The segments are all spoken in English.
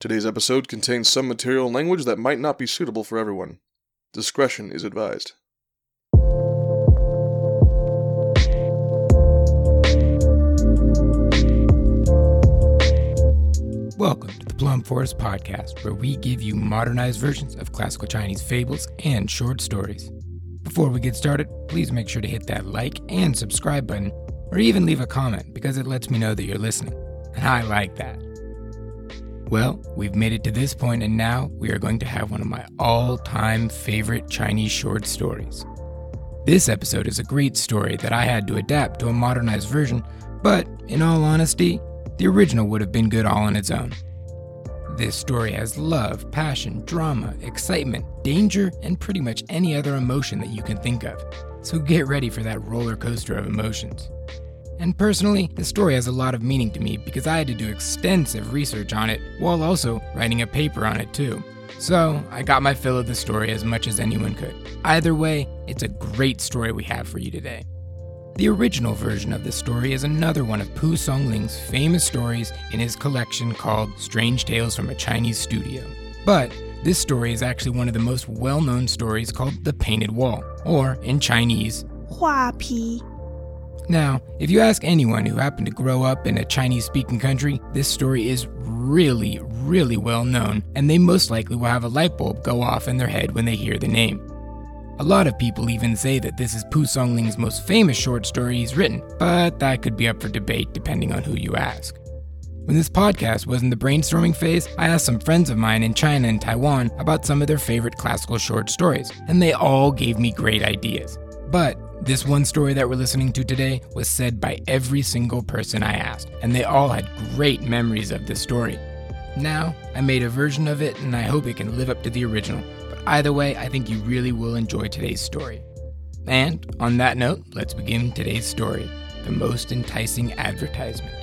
Today's episode contains some material and language that might not be suitable for everyone. Discretion is advised. Welcome to the Plum Forest Podcast, where we give you modernized versions of classical Chinese fables and short stories. Before we get started, please make sure to hit that like and subscribe button, or even leave a comment because it lets me know that you're listening, and I like that. Well, we've made it to this point, and now we are going to have one of my all time favorite Chinese short stories. This episode is a great story that I had to adapt to a modernized version, but in all honesty, the original would have been good all on its own. This story has love, passion, drama, excitement, danger, and pretty much any other emotion that you can think of. So get ready for that roller coaster of emotions. And personally, the story has a lot of meaning to me because I had to do extensive research on it while also writing a paper on it too. So I got my fill of the story as much as anyone could. Either way, it's a great story we have for you today. The original version of this story is another one of Pu Songling's famous stories in his collection called Strange Tales from a Chinese Studio. But this story is actually one of the most well known stories called The Painted Wall, or in Chinese, 画皮 now, if you ask anyone who happened to grow up in a Chinese speaking country, this story is really, really well known, and they most likely will have a light bulb go off in their head when they hear the name. A lot of people even say that this is Pu Songling's most famous short story he's written, but that could be up for debate depending on who you ask. When this podcast was in the brainstorming phase, I asked some friends of mine in China and Taiwan about some of their favorite classical short stories, and they all gave me great ideas. But this one story that we're listening to today was said by every single person I asked, and they all had great memories of this story. Now, I made a version of it, and I hope it can live up to the original. But either way, I think you really will enjoy today's story. And on that note, let's begin today's story The Most Enticing Advertisement.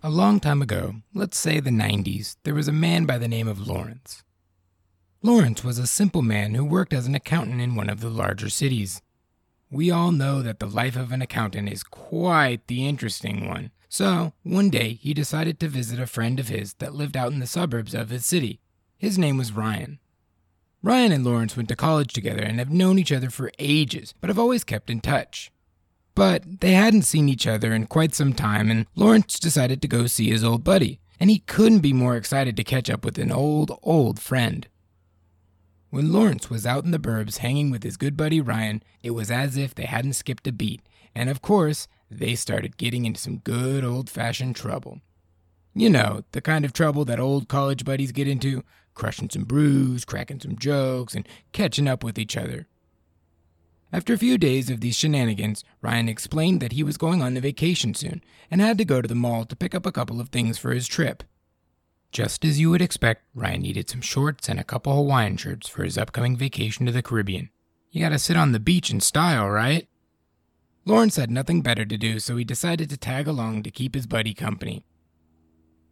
A long time ago, let's say the 90s, there was a man by the name of Lawrence. Lawrence was a simple man who worked as an accountant in one of the larger cities. We all know that the life of an accountant is quite the interesting one. So, one day, he decided to visit a friend of his that lived out in the suburbs of his city. His name was Ryan. Ryan and Lawrence went to college together and have known each other for ages, but have always kept in touch. But they hadn't seen each other in quite some time, and Lawrence decided to go see his old buddy, and he couldn't be more excited to catch up with an old, old friend. When Lawrence was out in the burbs hanging with his good buddy Ryan, it was as if they hadn't skipped a beat, and of course, they started getting into some good old fashioned trouble. You know, the kind of trouble that old college buddies get into crushing some brews, cracking some jokes, and catching up with each other. After a few days of these shenanigans, Ryan explained that he was going on a vacation soon and had to go to the mall to pick up a couple of things for his trip. Just as you would expect, Ryan needed some shorts and a couple Hawaiian shirts for his upcoming vacation to the Caribbean. You gotta sit on the beach in style, right? Lawrence had nothing better to do, so he decided to tag along to keep his buddy company.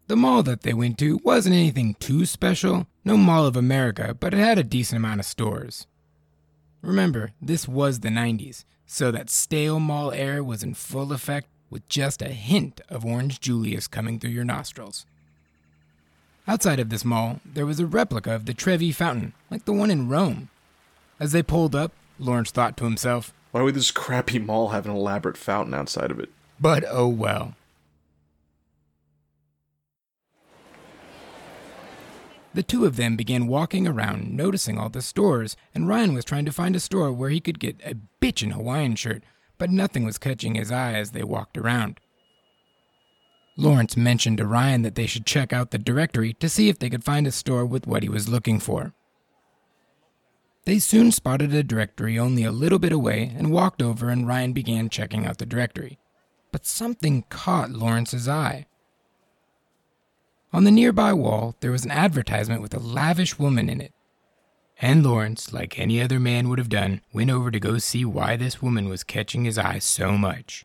The mall that they went to wasn't anything too special, no Mall of America, but it had a decent amount of stores. Remember, this was the 90s, so that stale mall air was in full effect with just a hint of Orange Julius coming through your nostrils. Outside of this mall, there was a replica of the Trevi Fountain, like the one in Rome. As they pulled up, Lawrence thought to himself, Why would this crappy mall have an elaborate fountain outside of it? but oh well. The two of them began walking around, noticing all the stores, and Ryan was trying to find a store where he could get a bitchin' Hawaiian shirt, but nothing was catching his eye as they walked around. Lawrence mentioned to Ryan that they should check out the directory to see if they could find a store with what he was looking for. They soon spotted a directory only a little bit away and walked over, and Ryan began checking out the directory. But something caught Lawrence's eye. On the nearby wall, there was an advertisement with a lavish woman in it. And Lawrence, like any other man would have done, went over to go see why this woman was catching his eye so much.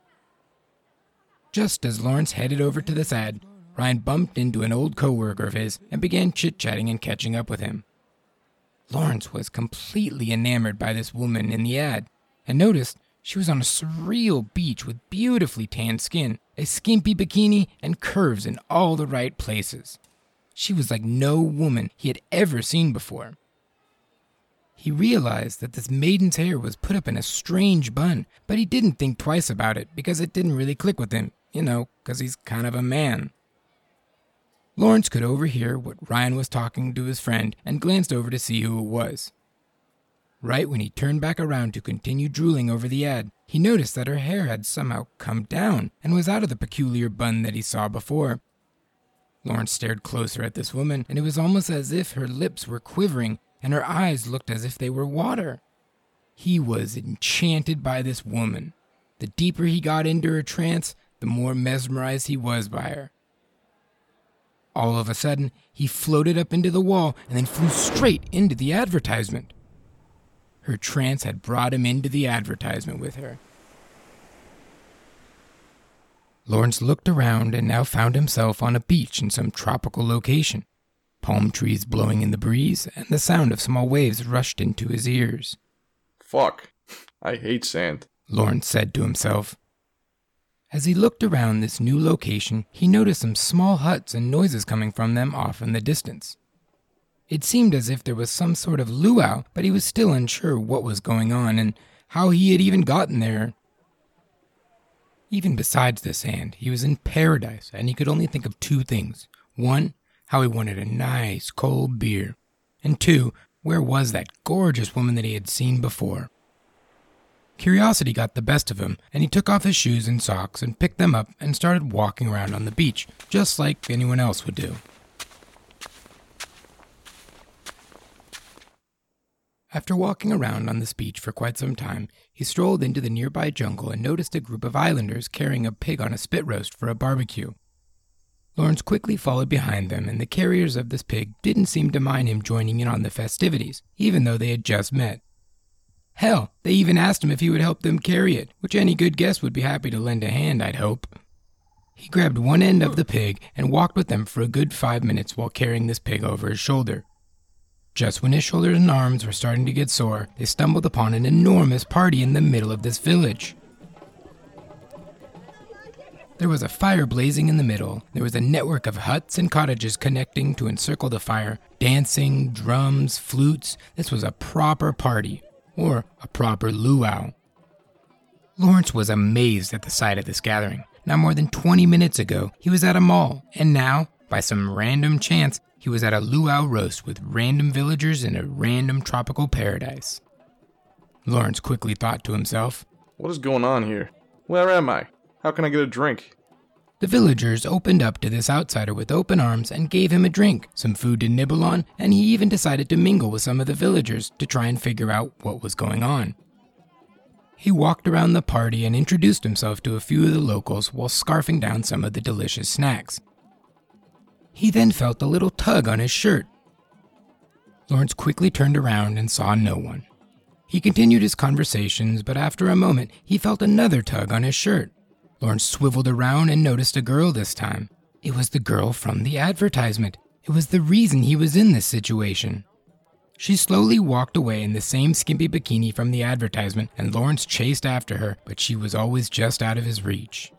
Just as Lawrence headed over to this ad, Ryan bumped into an old coworker of his and began chit chatting and catching up with him. Lawrence was completely enamored by this woman in the ad and noticed She was on a surreal beach with beautifully tanned skin, a skimpy bikini, and curves in all the right places. She was like no woman he had ever seen before. He realized that this maiden's hair was put up in a strange bun, but he didn't think twice about it because it didn't really click with him, you know, because he's kind of a man. Lawrence could overhear what Ryan was talking to his friend and glanced over to see who it was. Right when he turned back around to continue drooling over the ad, he noticed that her hair had somehow come down and was out of the peculiar bun that he saw before. Lawrence stared closer at this woman, and it was almost as if her lips were quivering and her eyes looked as if they were water. He was enchanted by this woman. The deeper he got into her trance, the more mesmerized he was by her. All of a sudden, he floated up into the wall and then flew straight into the advertisement. Her trance had brought him into the advertisement with her. Lawrence looked around and now found himself on a beach in some tropical location. Palm trees blowing in the breeze, and the sound of small waves rushed into his ears. Fuck. I hate sand. Lawrence said to himself. As he looked around this new location, he noticed some small huts and noises coming from them off in the distance. It seemed as if there was some sort of luau, but he was still unsure what was going on and how he had even gotten there. Even besides the sand, he was in paradise, and he could only think of two things. One, how he wanted a nice cold beer. And two, where was that gorgeous woman that he had seen before? Curiosity got the best of him, and he took off his shoes and socks and picked them up and started walking around on the beach, just like anyone else would do. After walking around on this beach for quite some time, he strolled into the nearby jungle and noticed a group of islanders carrying a pig on a spit roast for a barbecue. Lawrence quickly followed behind them, and the carriers of this pig didn't seem to mind him joining in on the festivities, even though they had just met. Hell, they even asked him if he would help them carry it, which any good guest would be happy to lend a hand, I'd hope. He grabbed one end of the pig and walked with them for a good five minutes while carrying this pig over his shoulder. Just when his shoulders and arms were starting to get sore, they stumbled upon an enormous party in the middle of this village. There was a fire blazing in the middle. There was a network of huts and cottages connecting to encircle the fire. Dancing, drums, flutes. This was a proper party, or a proper luau. Lawrence was amazed at the sight of this gathering. Not more than 20 minutes ago, he was at a mall, and now, by some random chance, he was at a luau roast with random villagers in a random tropical paradise. Lawrence quickly thought to himself, What is going on here? Where am I? How can I get a drink? The villagers opened up to this outsider with open arms and gave him a drink, some food to nibble on, and he even decided to mingle with some of the villagers to try and figure out what was going on. He walked around the party and introduced himself to a few of the locals while scarfing down some of the delicious snacks. He then felt a little tug on his shirt. Lawrence quickly turned around and saw no one. He continued his conversations, but after a moment, he felt another tug on his shirt. Lawrence swiveled around and noticed a girl this time. It was the girl from the advertisement. It was the reason he was in this situation. She slowly walked away in the same skimpy bikini from the advertisement, and Lawrence chased after her, but she was always just out of his reach.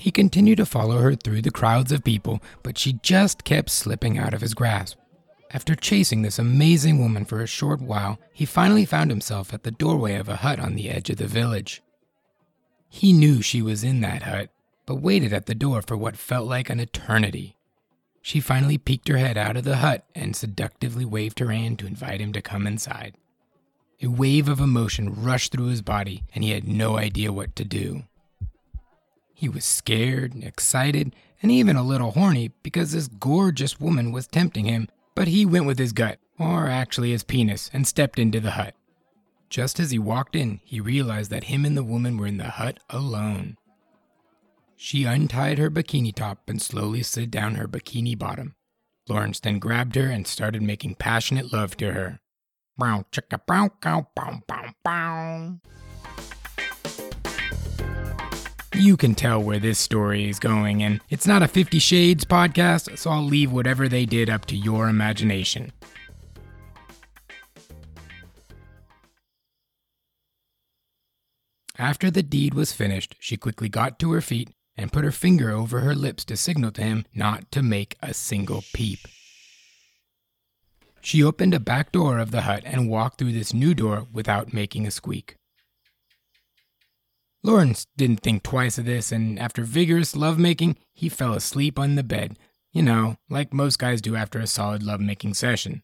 He continued to follow her through the crowds of people, but she just kept slipping out of his grasp. After chasing this amazing woman for a short while, he finally found himself at the doorway of a hut on the edge of the village. He knew she was in that hut, but waited at the door for what felt like an eternity. She finally peeked her head out of the hut and seductively waved her hand to invite him to come inside. A wave of emotion rushed through his body, and he had no idea what to do. He was scared, excited, and even a little horny because this gorgeous woman was tempting him, but he went with his gut, or actually his penis, and stepped into the hut. Just as he walked in, he realized that him and the woman were in the hut alone. She untied her bikini top and slowly slid down her bikini bottom. Lawrence then grabbed her and started making passionate love to her. Bow chicka bow cow bow bow bow. You can tell where this story is going, and it's not a Fifty Shades podcast, so I'll leave whatever they did up to your imagination. After the deed was finished, she quickly got to her feet and put her finger over her lips to signal to him not to make a single peep. She opened a back door of the hut and walked through this new door without making a squeak. Lawrence didn't think twice of this, and after vigorous lovemaking, he fell asleep on the bed, you know, like most guys do after a solid lovemaking session.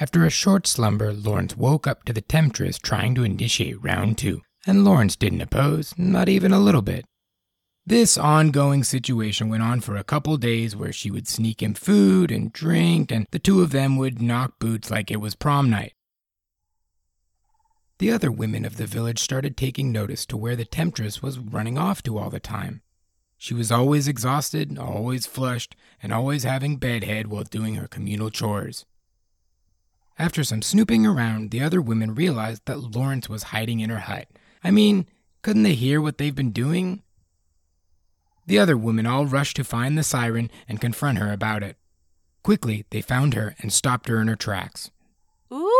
After a short slumber, Lawrence woke up to the temptress trying to initiate round two, and Lawrence didn't oppose, not even a little bit. This ongoing situation went on for a couple days where she would sneak him food and drink, and the two of them would knock boots like it was prom night. The other women of the village started taking notice to where the temptress was running off to all the time. She was always exhausted, always flushed, and always having bedhead while doing her communal chores. After some snooping around, the other women realized that Lawrence was hiding in her hut. I mean, couldn't they hear what they've been doing? The other women all rushed to find the siren and confront her about it. Quickly, they found her and stopped her in her tracks. Ooh,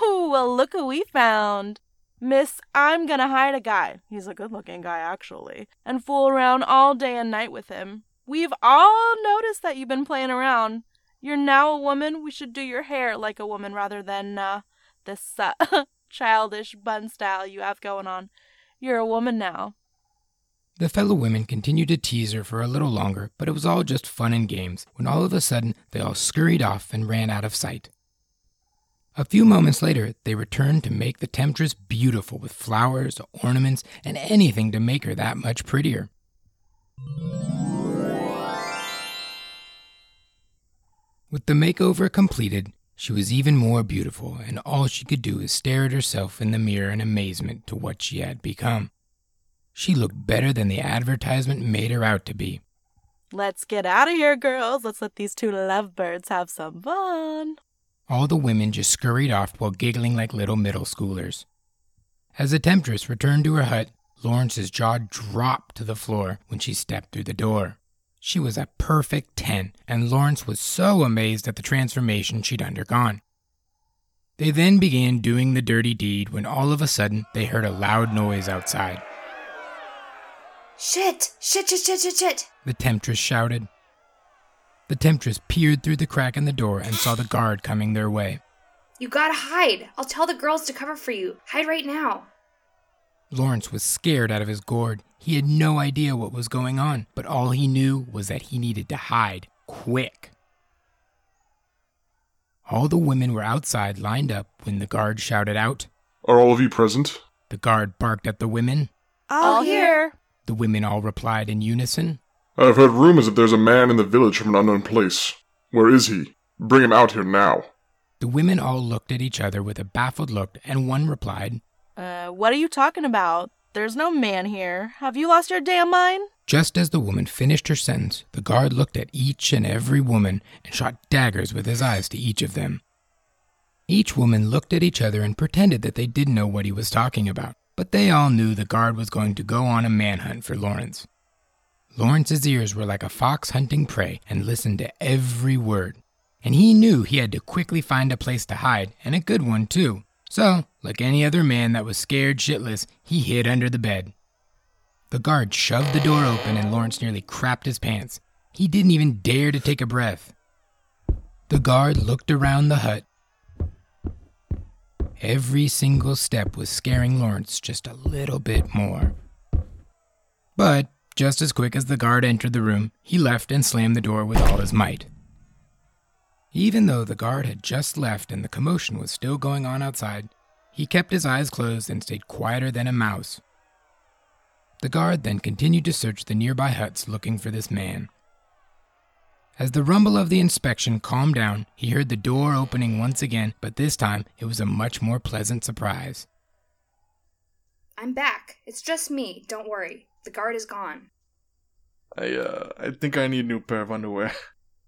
well, look who we found. Miss, I'm gonna hide a guy. He's a good looking guy, actually, and fool around all day and night with him. We've all noticed that you've been playing around. You're now a woman. We should do your hair like a woman rather than, uh, this, uh, childish bun style you have going on. You're a woman now. The fellow women continued to tease her for a little longer, but it was all just fun and games when all of a sudden they all scurried off and ran out of sight. A few moments later, they returned to make the temptress beautiful with flowers, ornaments, and anything to make her that much prettier. With the makeover completed, she was even more beautiful, and all she could do is stare at herself in the mirror in amazement to what she had become. She looked better than the advertisement made her out to be. Let's get out of here, girls. Let's let these two lovebirds have some fun. All the women just scurried off while giggling like little middle schoolers. As the temptress returned to her hut, Lawrence's jaw dropped to the floor when she stepped through the door. She was a perfect 10, and Lawrence was so amazed at the transformation she'd undergone. They then began doing the dirty deed when all of a sudden they heard a loud noise outside. Shit! Shit, shit, shit, shit, shit! The temptress shouted. The temptress peered through the crack in the door and saw the guard coming their way. You gotta hide! I'll tell the girls to cover for you. Hide right now. Lawrence was scared out of his gourd. He had no idea what was going on, but all he knew was that he needed to hide quick. All the women were outside lined up when the guard shouted out. Are all of you present? The guard barked at the women. All here. The women all replied in unison. I've heard rumors that there's a man in the village from an unknown place. Where is he? Bring him out here now. The women all looked at each other with a baffled look, and one replied, Uh, what are you talking about? There's no man here. Have you lost your damn mind? Just as the woman finished her sentence, the guard looked at each and every woman and shot daggers with his eyes to each of them. Each woman looked at each other and pretended that they didn't know what he was talking about, but they all knew the guard was going to go on a manhunt for Lawrence. Lawrence's ears were like a fox hunting prey and listened to every word, and he knew he had to quickly find a place to hide, and a good one too. So, like any other man that was scared shitless, he hid under the bed. The guard shoved the door open and Lawrence nearly crapped his pants. He didn't even dare to take a breath. The guard looked around the hut. Every single step was scaring Lawrence just a little bit more. But just as quick as the guard entered the room, he left and slammed the door with all his might. Even though the guard had just left and the commotion was still going on outside, he kept his eyes closed and stayed quieter than a mouse. The guard then continued to search the nearby huts looking for this man. As the rumble of the inspection calmed down, he heard the door opening once again, but this time it was a much more pleasant surprise. I'm back. It's just me. Don't worry. The guard is gone. I, uh, I think I need a new pair of underwear.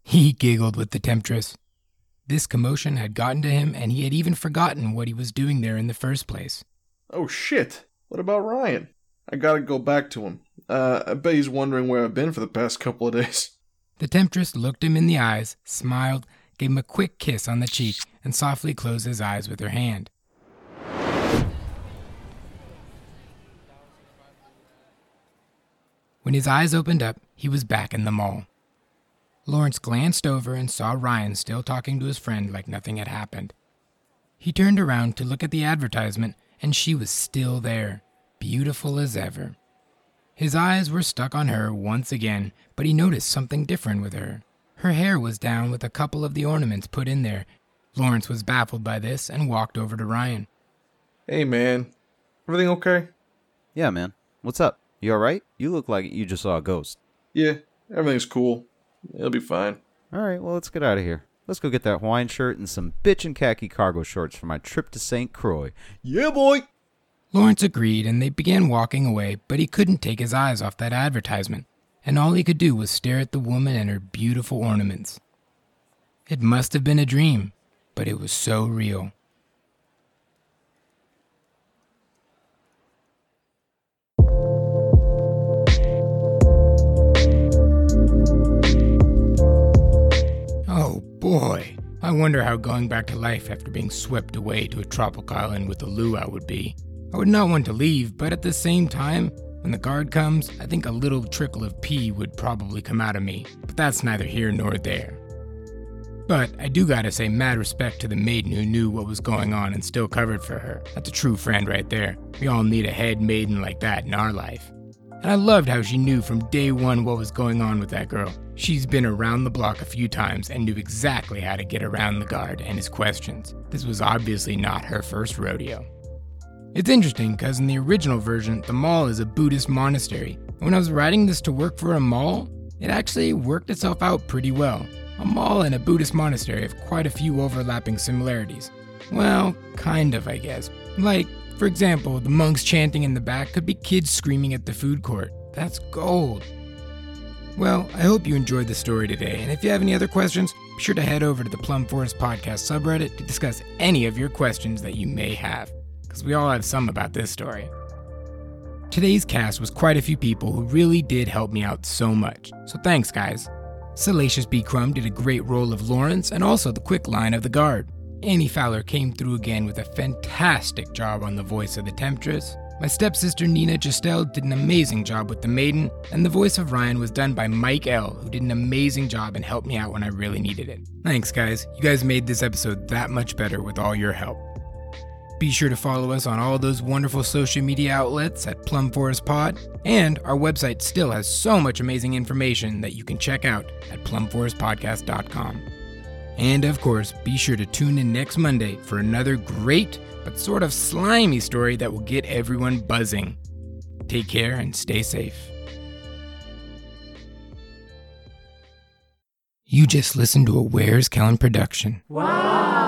He giggled with the temptress. This commotion had gotten to him, and he had even forgotten what he was doing there in the first place. Oh shit! What about Ryan? I gotta go back to him. Uh, I bet he's wondering where I've been for the past couple of days. The temptress looked him in the eyes, smiled, gave him a quick kiss on the cheek, and softly closed his eyes with her hand. When his eyes opened up, he was back in the mall. Lawrence glanced over and saw Ryan still talking to his friend like nothing had happened. He turned around to look at the advertisement, and she was still there, beautiful as ever. His eyes were stuck on her once again, but he noticed something different with her. Her hair was down with a couple of the ornaments put in there. Lawrence was baffled by this and walked over to Ryan. Hey, man. Everything okay? Yeah, man. What's up? You alright? You look like you just saw a ghost. Yeah, everything's cool. It'll be fine. Alright, well, let's get out of here. Let's go get that Hawaiian shirt and some bitchin' khaki cargo shorts for my trip to St. Croix. Yeah, boy! Lawrence agreed, and they began walking away, but he couldn't take his eyes off that advertisement, and all he could do was stare at the woman and her beautiful ornaments. It must have been a dream, but it was so real. Boy, I wonder how going back to life after being swept away to a tropical island with a luau would be. I would not want to leave, but at the same time, when the guard comes, I think a little trickle of pee would probably come out of me, but that's neither here nor there. But I do gotta say mad respect to the maiden who knew what was going on and still covered for her. That's a true friend right there. We all need a head maiden like that in our life. And I loved how she knew from day one what was going on with that girl. She's been around the block a few times and knew exactly how to get around the guard and his questions. This was obviously not her first rodeo. It's interesting because in the original version, the mall is a Buddhist monastery. When I was writing this to work for a mall, it actually worked itself out pretty well. A mall and a Buddhist monastery have quite a few overlapping similarities. Well, kind of, I guess. Like, for example, the monks chanting in the back could be kids screaming at the food court. That's gold. Well, I hope you enjoyed the story today, and if you have any other questions, be sure to head over to the Plum Forest Podcast subreddit to discuss any of your questions that you may have, because we all have some about this story. Today's cast was quite a few people who really did help me out so much, so thanks, guys. Salacious B. Crumb did a great role of Lawrence and also the quick line of the guard. Annie Fowler came through again with a fantastic job on the voice of the Temptress. My stepsister Nina Gestel did an amazing job with the Maiden, and the voice of Ryan was done by Mike L., who did an amazing job and helped me out when I really needed it. Thanks, guys. You guys made this episode that much better with all your help. Be sure to follow us on all those wonderful social media outlets at Plum Forest Pod, and our website still has so much amazing information that you can check out at plumforestpodcast.com. And of course, be sure to tune in next Monday for another great but sort of slimy story that will get everyone buzzing. Take care and stay safe. You just listened to a Where's Kellen production. Wow.